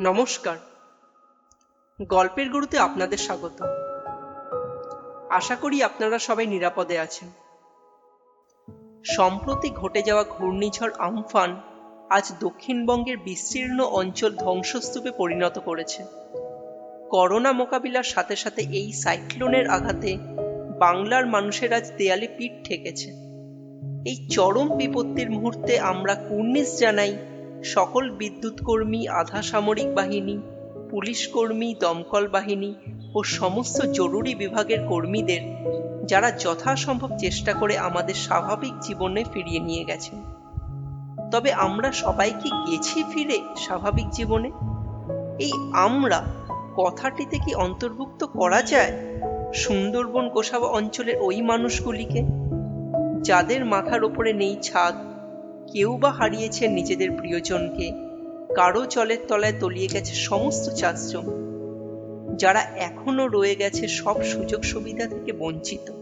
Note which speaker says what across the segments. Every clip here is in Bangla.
Speaker 1: নমস্কার। গল্পের গুরুতে আপনাদের স্বাগত। আশা করি আপনারা সবাই নিরাপদে আছেন। সম্প্রতি ঘটে যাওয়া ঘূর্ণিঝড় আমফান আজ দক্ষিণবঙ্গের বিস্তীর্ণ অঞ্চল ধ্বংসস্তূপে পরিণত করেছে। করোনা মোকাবিলার সাথে সাথে এই সাইক্লোনের আঘাতে বাংলার মানুষের আজ দেয়ালে পিঠ ঠেকেছে। এই চরম বিপত্তির মুহূর্তে আমরা কুর্নিশ জানাই সকল বিদ্যুৎ কর্মী আধা সামরিক বাহিনী পুলিশ কর্মী দমকল বাহিনী ও সমস্ত জরুরি বিভাগের কর্মীদের, যারা যথাসম্ভব চেষ্টা করে আমাদের স্বাভাবিক জীবনে ফিরিয়ে নিয়ে গেছেন। তবে আমরা সবাই কি গেছি ফিরে স্বাভাবিক জীবনে? এই আমরা কথাটিতে কি অন্তর্ভুক্ত করা যায় সুন্দরবন গোসাবা অঞ্চলের ওই মানুষগুলিকে? যাদের মাথার ওপরে নেই ছাদ কেউ বা হারিয়েছে নিজেদের প্রিয়জনকে। কারও জলের তলায় তলিয়ে গেছে সমস্ত চাষজমি। যারা এখনও রয়ে গেছে সব সুযোগ সুবিধা থেকে বঞ্চিত।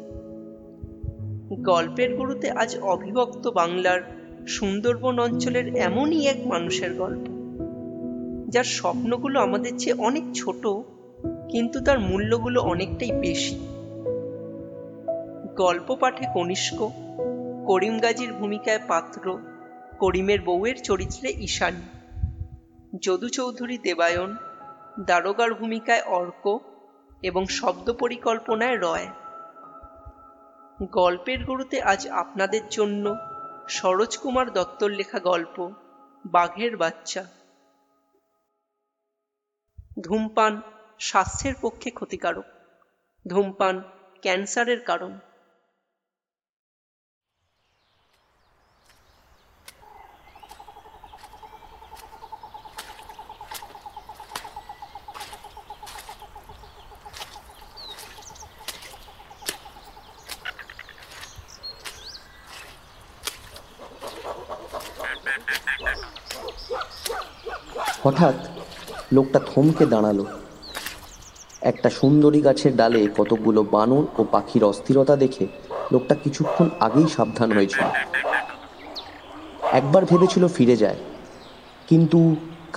Speaker 1: গল্পের গুরুতে আজ অবিভক্ত বাংলার সুন্দরবন অঞ্চলের এমনই এক মানুষের গল্প। যার স্বপ্নগুলো আমাদের চেয়ে অনেক ছোট, কিন্তু তার মূল্যগুলো অনেকটাই বেশি। গল্প পাঠে কনিষ্ক করিম গাজীর ভূমিকায় পাত্র করিমের বউয়ের চরিত্রে ঈশানী। যদু চৌধুরী দেবায়ন, দারোগার ভূমিকায় অর্ক এবং শব্দ পরিকল্পনায় রয়। গল্পের গুরুতে আজ আপনাদের জন্য সরোজ কুমার দত্তর লেখা গল্প, বাঘের বাচ্চা। ধূমপান স্বাস্থ্যের পক্ষে ক্ষতিকারক, ধূমপান ক্যান্সারের কারণ।
Speaker 2: হঠাৎ লোকটা থমকে দাঁড়াল। একটা সুন্দরী গাছের ডালে কতকগুলো বানর ও পাখির অস্থিরতা দেখে লোকটা কিছুক্ষণ আগেই সাবধান হয়েছিল। একবার ভেবেছিল ফিরে যায়, কিন্তু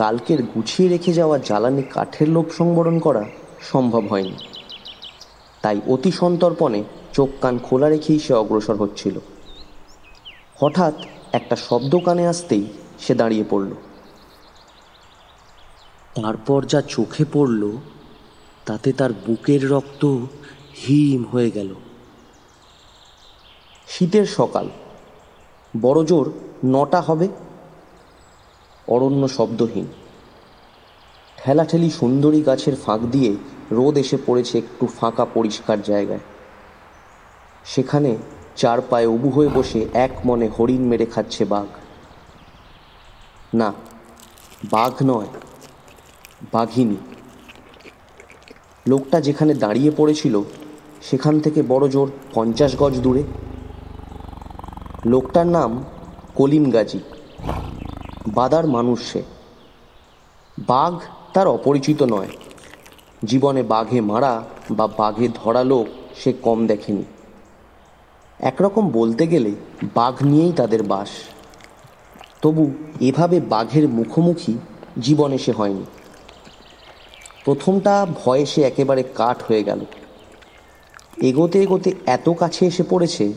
Speaker 2: কালকের গুছিয়ে রেখে যাওয়া জ্বালানি কাঠের লোভ সংবরণ করা সম্ভব হয়নি। তাই অতি সন্তর্পণে চোখ কান খোলা রেখেই সে অগ্রসর হচ্ছিল। হঠাৎ একটা শব্দ কানে আসতেই সে দাঁড়িয়ে পড়ল। তারপর যা চোখে পড়ল, তাতে তার বুকের রক্ত হিম হয়ে গেল। শীতের সকাল। বড় জোর নটা হবে। অরণ্য শব্দহীন। ঠেলাঠেলি সুন্দরী গাছের ফাঁক দিয়ে রোদ এসে পড়েছে একটু ফাঁকা পরিষ্কার জায়গায়। সেখানে চার পায়ে উবু হয়ে বসে এক মনে হরিণ মেরে খাচ্ছে বাঘ। না, বাঘ নয় বাঘিনী। লোকটা যেখানে দাঁড়িয়ে পড়েছিল, সেখান থেকে বড় জোর পঞ্চাশ গজ দূরে। লোকটার নাম কলিম গাজী বাদার মানুষ সে। বাঘ তার অপরিচিত নয়। জীবনে বাঘে মারা বা বাঘে ধরা লোক সে কম দেখেনি। একরকম বলতে গেলে বাঘ নিয়েই তাদের বাস। তবু এভাবে বাঘের মুখোমুখি জীবনে সে হয়নি। প্রথমটা ভয়ে সে একেবারে কাঠ হয়ে গেল। এগোতে এগোতে এত কাছে এসে পড়েছে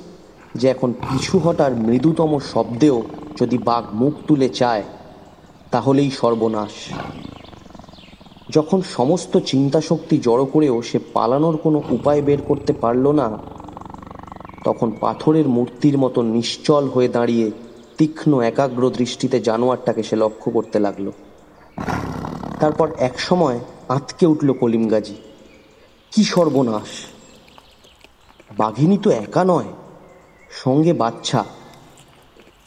Speaker 2: যে এখন পিছু হটার মৃদুতম শব্দেও যদি বাঘ মুখ তুলে চায়, তাহলেই সর্বনাশ। যখন সমস্ত চিন্তা শক্তি জড়ো করেও সে পালানোর কোনো উপায় বের করতে পারল না, তখন পাথরের মূর্তির মতো নিশ্চল হয়ে দাঁড়িয়ে তীক্ষ্ণ একাগ্র দৃষ্টিতে জানোয়ারটাকে সে লক্ষ্য করতে লাগল। তারপর এক সময় আঁতকে উঠল কলিম গাজী। কি সর্বনাশ। বাঘিনী তো একা নয়, সঙ্গে বাচ্চা।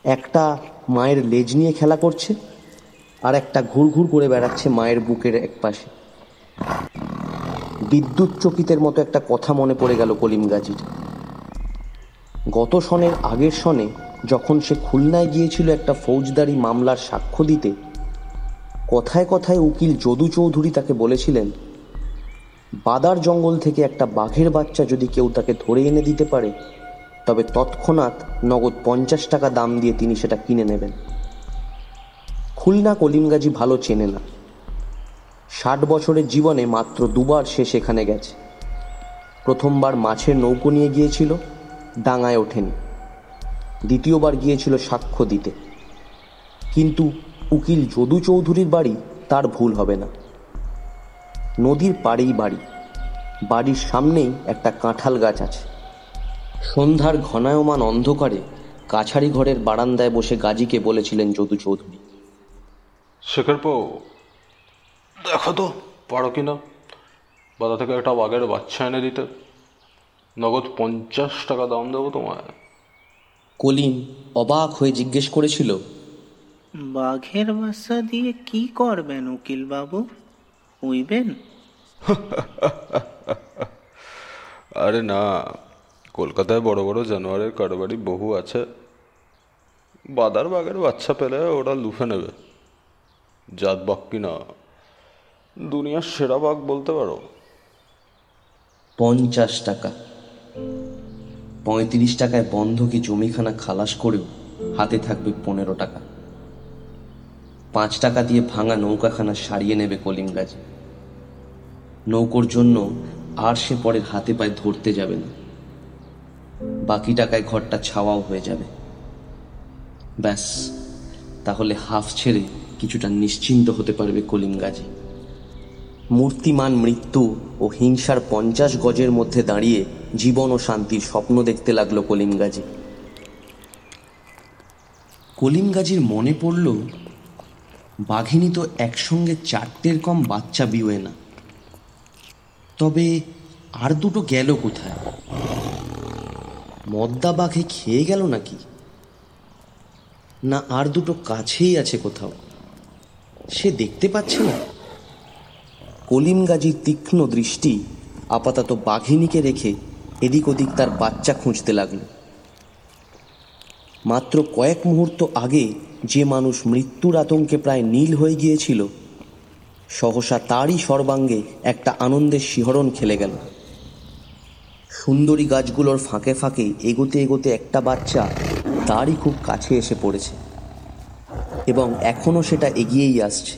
Speaker 2: একটা মায়ের লেজ নিয়ে খেলা করছে, আর একটা ঘুরঘুর করে বেড়াচ্ছে মায়ের বুকের এক পাশে বিদ্যুৎ চকিতের মতো একটা কথা মনে পড়ে গেল কলিম গাজীর। গত সনের আগের সনে যখন সে খুলনায় গিয়েছিল একটা ফৌজদারি মামলার সাক্ষ্য দিতে কথায় কথায় উকিল যদু চৌধুরী তাকে বলেছিলেন, বাদার জঙ্গল থেকে একটা বাঘের বাচ্চা যদি কেউ তাকে ধরে এনে দিতে পারে, তবে তৎক্ষণাৎ নগদ পঞ্চাশ টাকা দাম দিয়ে তিনি সেটা কিনে নেবেন। খুলনা কলিমগাজি ভালো চেনে না। ষাট বছরের জীবনে মাত্র দুবার সে সেখানে গেছে। প্রথমবার মাছের নৌকো নিয়ে গিয়েছিল, ডাঙায় ওঠেনি। দ্বিতীয়বার গিয়েছিল সাক্ষ্য দিতে। কিন্তু উকিল যদু চৌধুরীর বাড়ি তার ভুল হবে না। নদীর পাড়েই বাড়ি। বাড়ির সামনেই একটা কাঁঠাল গাছ আছে। সন্ধ্যার ঘনায়মান অন্ধকারে কাছারি ঘরের বারান্দায় বসে গাজীকে বলেছিলেন যদু চৌধুরী।
Speaker 3: শেখের পো দেখো তো পারো কি না? বাধা থেকে একটা বাঘের বাচ্চা এনে দিতে। নগদ পঞ্চাশ টাকা দাম দেবো তোমায়।
Speaker 2: কলিম অবাক হয়ে জিজ্ঞেস করেছিল
Speaker 4: বাঘের বাসা দিয়ে কি করবেন উকিল বাবু উইবেন?
Speaker 3: আরে না কলকাতায় বড় বড় জানোয়ারের কারবারি বহু আছে। বাদার বাঘের বাচ্চা পেলে ওরা লুফে নেবে। জাত বাঘ কি না? দুনিয়ার সেরা বাঘ বলতে পারো?
Speaker 2: পঞ্চাশ টাকা। পঁয়ত্রিশ টাকায় বন্ধকি জমিখানা খালাস করেও হাতে থাকবে পনেরো টাকা। পাঁচ টাকা দিয়ে ভাঙা নৌকাখানা সারিয়ে নেবে কলিম গাছে। নৌকোর জন্য আর সে পরের হাতে পায়ে ধরতে যাবে না। বাকি টাকায় ঘরটা ছাওয়াও হয়ে যাবে। ব্যাস, তাহলে হাফ ছেড়ে কিছুটা নিশ্চিন্ত হতে পারবে কলিম গাজী মূর্তিমান মৃত্যু ও হিংসার পঞ্চাশ গজের মধ্যে দাঁড়িয়ে জীবন ও শান্তির স্বপ্ন দেখতে লাগল কলিম গাজী কলিম গাজীর মনে পড়ল বাঘিনী তো একসঙ্গে চারটের কম বাচ্চা বিয়ে না। তবে আর দুটো গেল কোথায়? মদ্দা বাঘে খেয়ে গেল নাকি? না আর দুটো কাছেই আছে কোথাও? সে দেখতে পাচ্ছে না? কলিম গাজীর তীক্ষ্ণ দৃষ্টি আপাতত বাঘিনীকে রেখে এদিক ওদিক তার বাচ্চা খুঁজতে লাগল। মাত্র কয়েক মুহূর্ত আগে যে মানুষ মৃত্যুর আতঙ্কে প্রায় নীল হয়ে গিয়েছিল, সহসা তারই সর্বাঙ্গে একটা আনন্দের শিহরণ খেলে গেল। সুন্দরী গাছগুলোর ফাঁকে ফাঁকে এগোতে এগোতে একটা বাচ্চা তারই খুব কাছে এসে পড়েছে এবং এখনও সেটা এগিয়েই আসছে।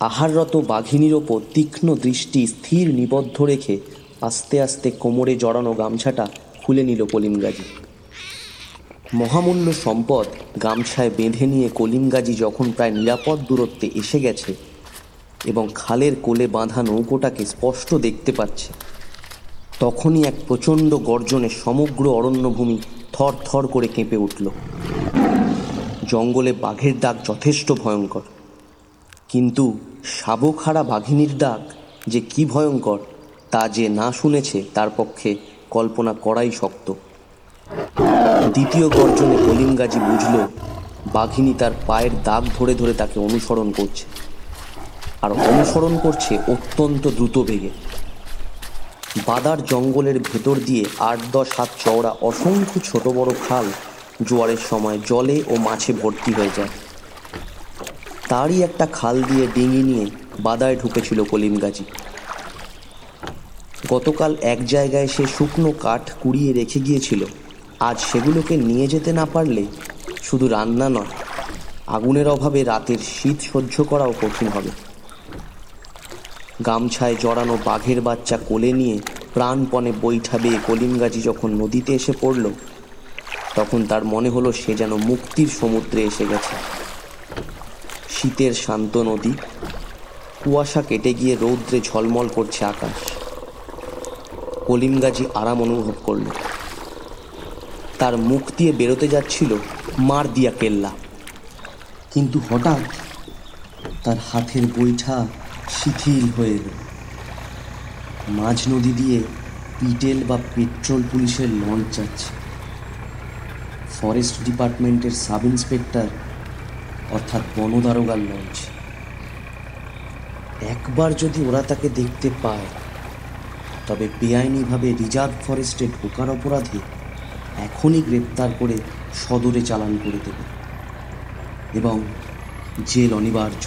Speaker 2: আহাররত বাঘিনীর ওপর তীক্ষ্ণ দৃষ্টি স্থির নিবদ্ধ রেখে আস্তে আস্তে কোমরে জড়ানো গামছাটা খুলে নিল কলিমগাজি মহামূল্য সম্পদ গামছায় বেঁধে নিয়ে কলিমগাজি যখন প্রায় নিরাপদ দূরত্বে এসে গেছে এবং খালের কোলে বাঁধা নৌকোটাকে স্পষ্ট দেখতে পাচ্ছে, তখনই এক প্রচণ্ড গর্জনে সমগ্র অরণ্যভূমি থর থর করে কেঁপে উঠল। জঙ্গলে বাঘের ডাক যথেষ্ট ভয়ঙ্কর, কিন্তু শাবকহারা বাঘিনীর ডাক যে কি ভয়ঙ্কর তা যে না শুনেছে তার পক্ষে কল্পনা করাই শক্ত। দ্বিতীয় গর্জনে কলিমগাজি বুঝল, বাঘিনী তার পায়ের দাগ ধরে ধরে তাকে অনুসরণ করছে। আর অনুসরণ করছে অত্যন্ত দ্রুত বেগে। বাদার জঙ্গলের ভেতর দিয়ে আট দশ হাত চওড়া অসংখ্য ছোট বড় খাল জোয়ারের সময় জলে ও মাছে ভর্তি হয়ে যায়। তারই একটা খাল দিয়ে ডিঙি নিয়ে বাদায় ঢুকেছিল কলিমগাজি। গতকাল এক জায়গায় সে শুকনো কাঠ কুড়িয়ে রেখে গিয়েছিল। আজ সেগুলোকে নিয়ে যেতে না পারলে শুধু রান্না নয়, আগুনের অভাবে রাতের শীত সহ্য করাও কঠিন হবে। গামছায় জড়ানো বাঘের বাচ্চা কোলে নিয়ে প্রাণপণে বৈঠা বেয়ে কলিমগাজি যখন নদীতে এসে পড়ল, তখন তার মনে হলো সে যেন মুক্তির সমুদ্রে এসে গেছে। শীতের শান্ত নদী, কুয়াশা কেটে গিয়ে রৌদ্রে ঝলমল করছে আকাশ। কলিমগাজি আরাম অনুভব করল। তার মুখ দিয়ে বেরোতে যাচ্ছিল মার দিয়া কেল্লা। কিন্তু হঠাৎ তার হাতের বৈঠা শিথিল হয়ে এলো। মাঝ নদী দিয়ে পিটেল বা পেট্রোল পুলিশের লঞ্চ যাচ্ছে। ফরেস্ট ডিপার্টমেন্টের সাব ইন্সপেক্টর, অর্থাৎ বনদারোগার লঞ্চ। একবার যদি ওরা তাকে দেখতে পায়, তবে বেআইনিভাবে রিজার্ভ ফরেস্টে ঢোকার অপরাধে এখনই গ্রেপ্তার করে সদরে চালান করে দেবে এবং জেল অনিবার্য।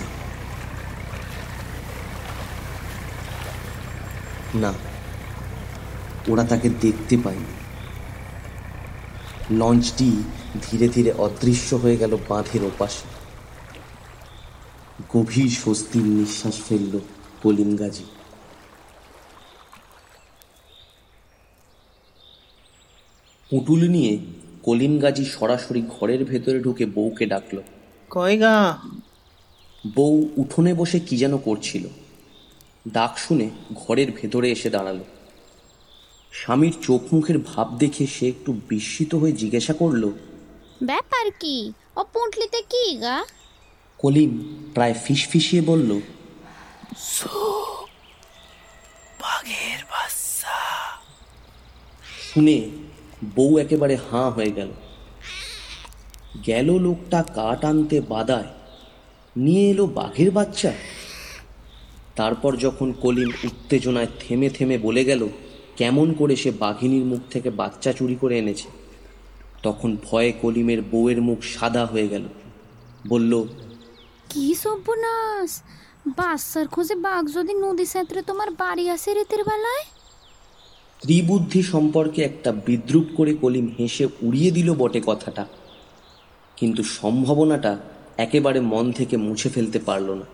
Speaker 2: না, ওরা তাকে দেখতে পায়নি। লঞ্চটি ধীরে ধীরে অদৃশ্য হয়ে গেল বাঁধের ওপাশে। গভীর স্বস্তির নিঃশ্বাস ফেলল কলিম পুটুল নিয়ে কলিম গাজী সরাসরি ঘরের ভেতরে ঢুকে বউকে ডাকল।
Speaker 4: কই গা?
Speaker 2: বউ উঠোনে বসে কি যেন করছিল। ডাক শুনে ঘরের ভেতরে এসে দাঁড়াল। স্বামীর চোখ মুখের ভাব দেখে সে একটু বিস্মিত হয়ে জিজ্ঞাসা করল
Speaker 5: ব্যাপার কি? ও পুঁটলিতে কি গা?
Speaker 2: কলিম প্রায় ফিসফিসিয়ে বলল
Speaker 4: বাঘের বাচ্চা।
Speaker 2: শুনে বউ একেবারে হাঁ হয়ে গেল। গেল লোকটা কাঠ আনতে বাদায়, নিয়ে এলো বাঘের বাচ্চা। তারপর যখন কলিম উত্তেজনায় থেমে থেমে বলে গেল, কেমন করে সে বাঘিনীর মুখ থেকে বাচ্চা চুরি করে এনেছে? তখন ভয়ে কলিমের বউয়ের মুখ সাদা হয়ে গেল। বলল,
Speaker 5: কি সর্বনাশ! বাচ্চার খোঁজে বাঘ যদি নদী সাঁতরে তোমার বাড়ি আসে রেতের বেলায়?
Speaker 2: ত্রিবুদ্ধি সম্পর্কে একটা বিদ্রুপ করে কলিম হেসে উড়িয়ে দিল বটে কথাটা। কিন্তু সম্ভাবনাটা একেবারে মন থেকে মুছে ফেলতে পারল না।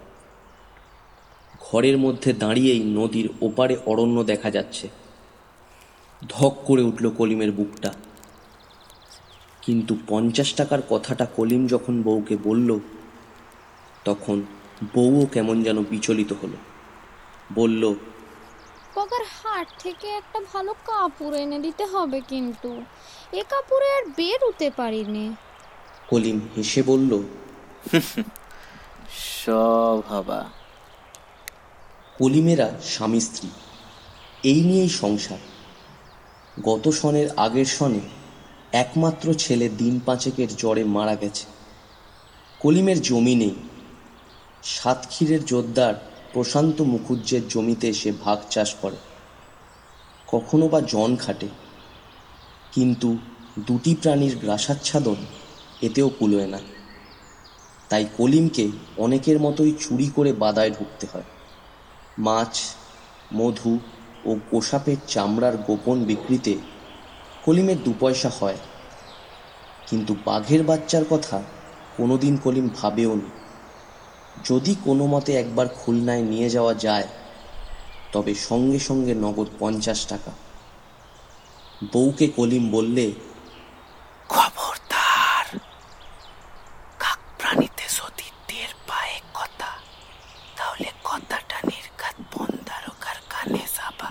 Speaker 2: ঘরের মধ্যে দাঁড়িয়েই নদীর ওপারে অরণ্য দেখা যাচ্ছে। ধক করে উঠল কলিমের বুকটা। কিন্তু পঞ্চাশ টাকার কথাটা কলিম যখন বউকে বলল, তখন বউও কেমন যেন বিচলিত হলো। বলল
Speaker 5: পগার হাট থেকে একটা ভালো কাপড় এনে দিতে হবে কিন্তু। এ কাপড়ে আর বের হতে পারিনি।
Speaker 2: কলিম হেসে বলল
Speaker 4: সব হবা
Speaker 2: কলিমেরা স্বামী স্ত্রী এই নিয়েই সংসার। গত সনের আগের সনে একমাত্র ছেলে দিন পাঁচেকের জ্বরে মারা গেছে। কলিমের জমি নেই। সাতক্ষীরের জোরদার প্রশান্ত মুখুজ্জের জমিতে এসে ভাগ চাষ করে। কখনো বা জন খাটে, কিন্তু দুটি প্রাণীর গ্রাসাচ্ছাদন এতেও কুলোয় না। তাই কলিমকে অনেকের মতোই চুরি করে বাদায় ঢুকতে হয়। মাছ, মধু ও গোসাপের চামড়ার গোপন বিক্রিতে কলিমের দু পয়সা হয়। কিন্তু বাঘের বাচ্চার কথা কোনোদিন কলিম ভাবেও নি। যদি কোনো মতে একবার খুলনায় নিয়ে যাওয়া যায়, তবে সঙ্গে সঙ্গে নগদ পঞ্চাশ টাকা। বউকে কলিম বললে
Speaker 4: খবরদার কাক প্রাণীতে যদি টের পায় কথা তাহলে কথাটা নির্ঘাত বন্দারকার কানে যাবা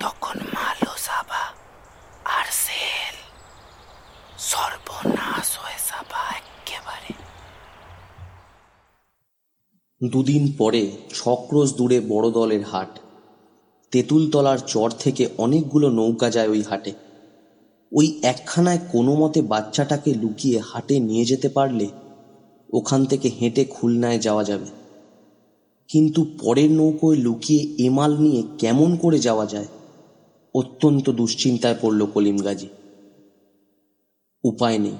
Speaker 4: তখন মালও যাবা আর সেল সর্বনাশ হয়ে যাবা একেবারে
Speaker 2: দুদিন পরে ছক্রোশ দূরে বড় দলের হাট। তেঁতুলতলার চর থেকে অনেকগুলো নৌকা যায় ওই হাটে। ওই একখানায় কোনো মতে বাচ্চাটাকে লুকিয়ে হাটে নিয়ে যেতে পারলে ওখান থেকে হেঁটে খুলনায় যাওয়া যাবে। কিন্তু পরের নৌকোয় লুকিয়ে এমাল নিয়ে কেমন করে যাওয়া যায়, অত্যন্ত দুশ্চিন্তায় পড়ল কলিম গাজী। উপায় নেই,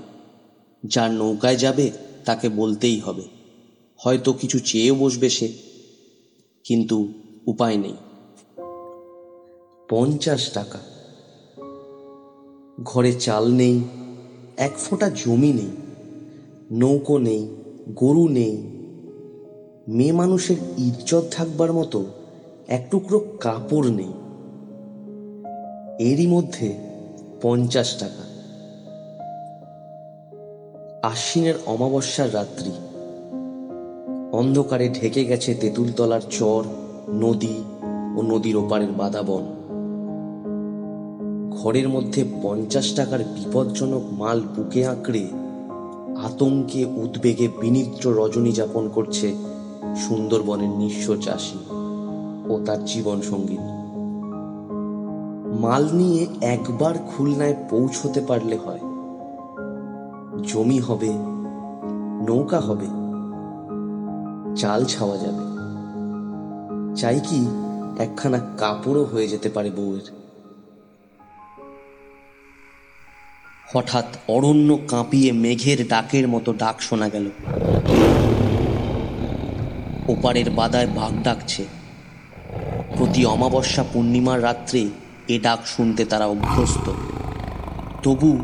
Speaker 2: যার নৌকায় যাবে তাকে বলতেই হবে। হয়তো কিছু চেয়েও বসবে সে, কিন্তু উপায় নেই। পঞ্চাশ টাকা। ঘরে চাল নেই, এক ফোঁটা জমি নেই, নৌকো নেই, গরু নেই। মেয়ে মানুষের ইজ্জত থাকবার মতো এক টুকরো কাপড় নেই। এরই মধ্যে পঞ্চাশ টাকা। আশ্বিনের অমাবস্যার রাত্রি। অন্ধকারে ঢেকে গেছে তেঁতুলতলার চর, নদী ও নদীর ওপারের বাদাবন ঘরের মধ্যে পঞ্চাশ টাকার বিপজ্জনক মাল বুকে আঁকড়ে আতঙ্কে উদ্বেগে বিনিদ্র রজনী যাপন করছে সুন্দরবনের নিঃস্ব চাষি ও তার জীবন সঙ্গিনী। মাল নিয়ে একবার খুলনায় পৌঁছতে পারলে হয়। জমি হবে, নৌকা হবে চাল ছাওয়া যাবে। চাই কি একখানা কাপড়ও হয়ে যেতে পারে বউয়ের। হঠাৎ অরণ্য কাঁপিয়ে মেঘের ডাকের মতো ডাক শোনা গেল। ওপারের বাদায় বাঘ ডাকছে। প্রতি অমাবস্যা পূর্ণিমার রাত্রে এ ডাক শুনতে তারা অভ্যস্ত। তবু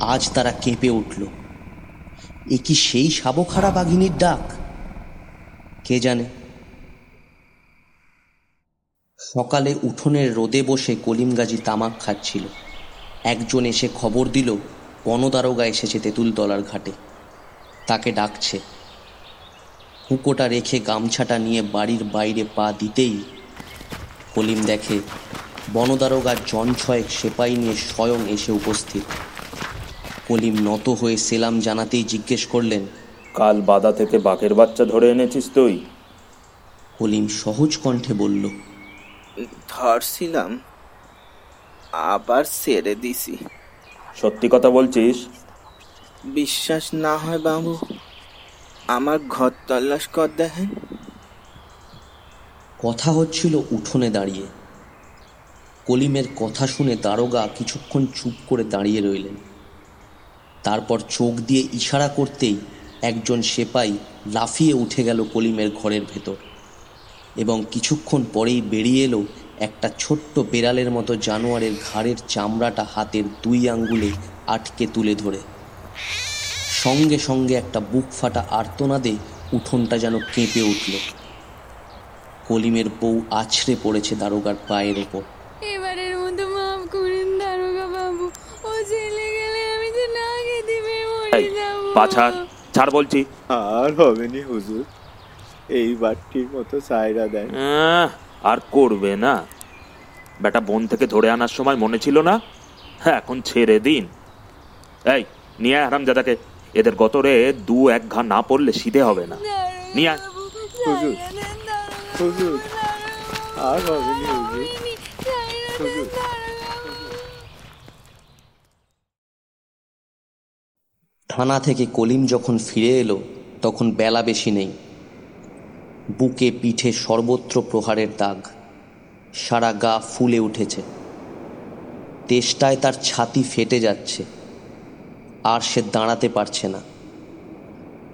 Speaker 2: আজ তারা কেঁপে উঠল। এ কি সেই সাবখারা বাঘিনীর ডাক? কে জানে? সকালে উঠোনের রোদে বসে কলিম গাজী তামাক খাচ্ছিল। একজন এসে খবর দিল, বনদারোগা এসেছে তেঁতুলতলার ঘাটে। তাকে ডাকছে। হুঁকোটা রেখে গামছাটা নিয়ে বাড়ির বাইরে পা দিতেই কলিম দেখে বনদারোগার জন ছয়েক সেপাই নিয়ে স্বয়ং এসে উপস্থিত। কলিম নত হয়ে সেলাম জানাতেই জিজ্ঞেস করলেন
Speaker 6: কাল বাদা থেকে বাঘের বাচ্চা ধরে এনেছিস তুই।
Speaker 2: কলিম সহজ কণ্ঠে বলল
Speaker 7: ধরছিলাম আবার ছেড়ে দিছি।
Speaker 6: সত্যি কথা বলছিস?
Speaker 7: বিশ্বাস না হয় বাবু আমার ঘর তল্লাশ কর দেখেন।
Speaker 2: কথা হচ্ছিল উঠোনে দাঁড়িয়ে। কলিমের কথা শুনে দারোগা কিছুক্ষণ চুপ করে দাঁড়িয়ে রইলেন। তারপর চোখ দিয়ে ইশারা করতেই একজন সেপাই লাফিয়ে উঠে গেল কলিমের ঘরের ভেতর এবং কিছুক্ষণ পরেই বেরিয়ে এলো একটা ছোট্ট বেড়ালের মতো জানোয়ারের ঘাড়ের চামড়াটা হাতের দুই আঙ্গুলে আটকে তুলে ধরে। সঙ্গে সঙ্গে একটা বুক ফাটা আর্তনাদে উঠোনটা যেন কেঁপে উঠল। কলিমের বউ আছড়ে পড়েছে দারোগার পায়ের ওপর।
Speaker 5: এবারের মতো মাফ করুন দারোগা বাবু ও চলে গেলে আমি যে না খেতে পেয়ে মরে যাব।
Speaker 6: ছাড় বলছি।
Speaker 7: আর হবে নি হুজুর। এই বারটির মতো সাইরা দেন
Speaker 6: আহ, আর করবে না। বেটা বন থেকে ধরে আনার সময় মনে ছিল না? হ্যাঁ এখন ছেড়ে দিন। এই নিয়ে আয় হারামজাদাকে। এদের গতরে দু এক ঘা না পড়লে সিধে হবে না। নিয়ে আয়।
Speaker 7: হুজুর হুজুর আর হবে নি হুজুর। হুজুর
Speaker 2: থানা থেকে কলিম যখন ফিরে এলো, তখন বেলা বেশি নেই। বুকে পিঠে সর্বত্র প্রহারের দাগ। সারা গা ফুলে উঠেছে। তেষ্টায় তার ছাতি ফেটে যাচ্ছে। আর সে দাঁড়াতে পারছে না।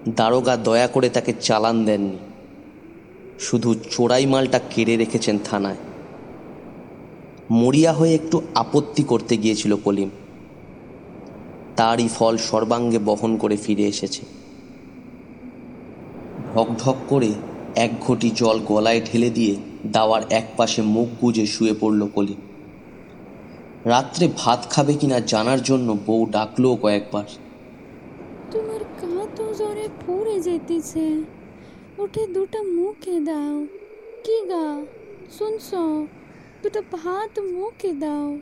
Speaker 2: দারোগা দয়া করে তাকে চালান দেননি। শুধু চোরাই মালটা কেড়ে রেখেছেন থানায়। মরিয়া হয়ে একটু আপত্তি করতে গিয়েছিল কলিম। তারই ফল সর্বাঙ্গে বহন করে ফিরে এসেছে। ঢক ঢক করে এক ঘটি জল গলায় ঢেলে দিয়ে দাওয়ার এক পাশে মুখ গুজে শুয়ে পড়ল কলি। রাত্রে ভাত খাবে কিনা জানার জন্য বউ ডাকলো কয়েকবার।
Speaker 5: তোমার গা তো জ্বরে পড়ে যেতেছে। উঠে দুটো মুখে দাও। কি গা? শুনছ? দুটো ভাত মুখে দাও।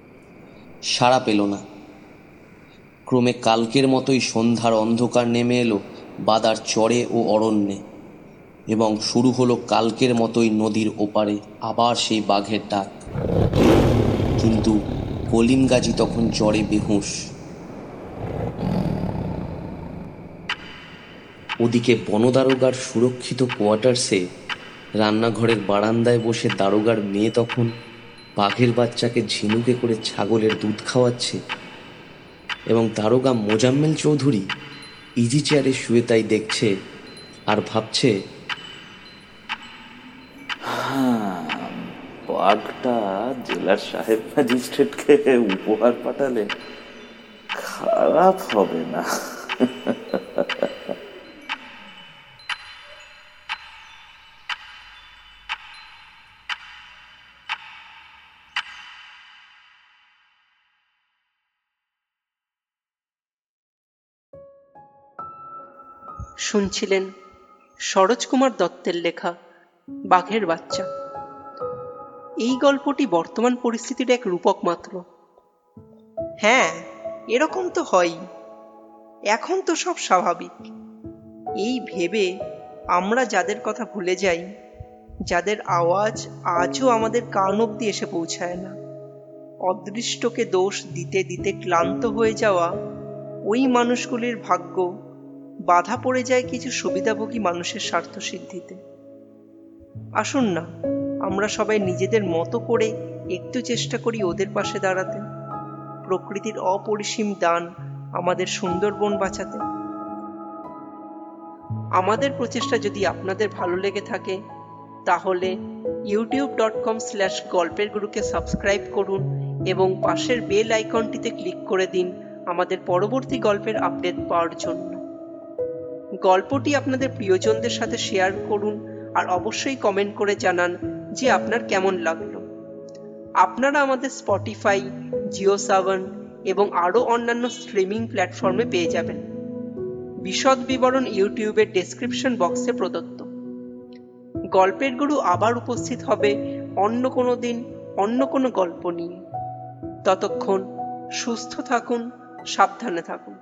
Speaker 2: সাড়া পেল না। ক্রমে কালকের মতোই সন্ধ্যার অন্ধকার নেমে এলো বাদার চরে ও অরণ্যে এবং শুরু হলো কালকের মতোই নদীর ওপারে আবার সেই বাঘের ডাক। কিন্তু কলিম গাজী তখন জ্বরে বেহুঁশ। ওদিকে বনদারোগার সুরক্ষিত কোয়ার্টার্সে রান্নাঘরের বারান্দায় বসে দারোগার মেয়ে তখন বাঘের বাচ্চাকে ঝিনুকে করে ছাগলের দুধ খাওয়াচ্ছে। এবং দারোগা মোজাম্মেল চৌধুরী ইজি চেয়ারে শুয়ে তাই দেখছে আর ভাবছে
Speaker 6: বাঘটা জেলার সাহেব ম্যাজিস্ট্রেটকে উপহার পাঠালে খারাপ হবে না।
Speaker 1: শুনছিলেন সরোজ কুমার দত্তের লেখা বাঘের বাচ্চা। এই গল্পটি বর্তমান পরিস্থিতির এক রূপক মাত্র। হ্যাঁ এরকম তো হয়ই। এখন তো সব স্বাভাবিক। এই ভেবে আমরা যাদের কথা ভুলে যাই, যাদের আওয়াজ আজও আমাদের কান অব্দি এসে পৌঁছায় না, অদৃষ্টকে দোষ দিতে দিতে ক্লান্ত হয়ে যাওয়া ওই মানুষগুলির ভাগ্য বাধা পড়ে যায় কিছু সুবিধাভোগী মানুষের স্বার্থ সিদ্ধিতে। আসুন না, আমরা সবাই নিজেদের মতো করে একটু চেষ্টা করি ওদের পাশে দাঁড়াতে। প্রকৃতির অপরিসীম দান আমাদের সুন্দরবন বাঁচাতে। আমাদের প্রচেষ্টা যদি আপনাদের ভালো লেগে থাকে, তাহলে ইউটিউব ডট কম স্ল্যাশ গল্পের গুরুকে সাবস্ক্রাইব করুন এবং পাশের বেল আইকনটিতে ক্লিক করে দিন আমাদের পরবর্তী গল্পের আপডেট পাওয়ার জন্য। গল্পটি আপনাদের প্রিয়জনদের সাথে শেয়ার করুন আর অবশ্যই কমেন্ট করে জানান যে আপনার কেমন লাগল। আপনারা আমাদের স্পটিফাই জিও সাভন এবং আরও অন্যান্য স্ট্রিমিং প্ল্যাটফর্মে পেয়ে যাবেন। বিশদ বিবরণ ইউটিউবের ডেসক্রিপশন বক্সে প্রদত্ত। গল্পের গুরু আবার উপস্থিত হবে অন্য কোনো দিন, অন্য কোনো গল্প নিয়ে। ততক্ষণ সুস্থ থাকুন, সাবধানে থাকুন।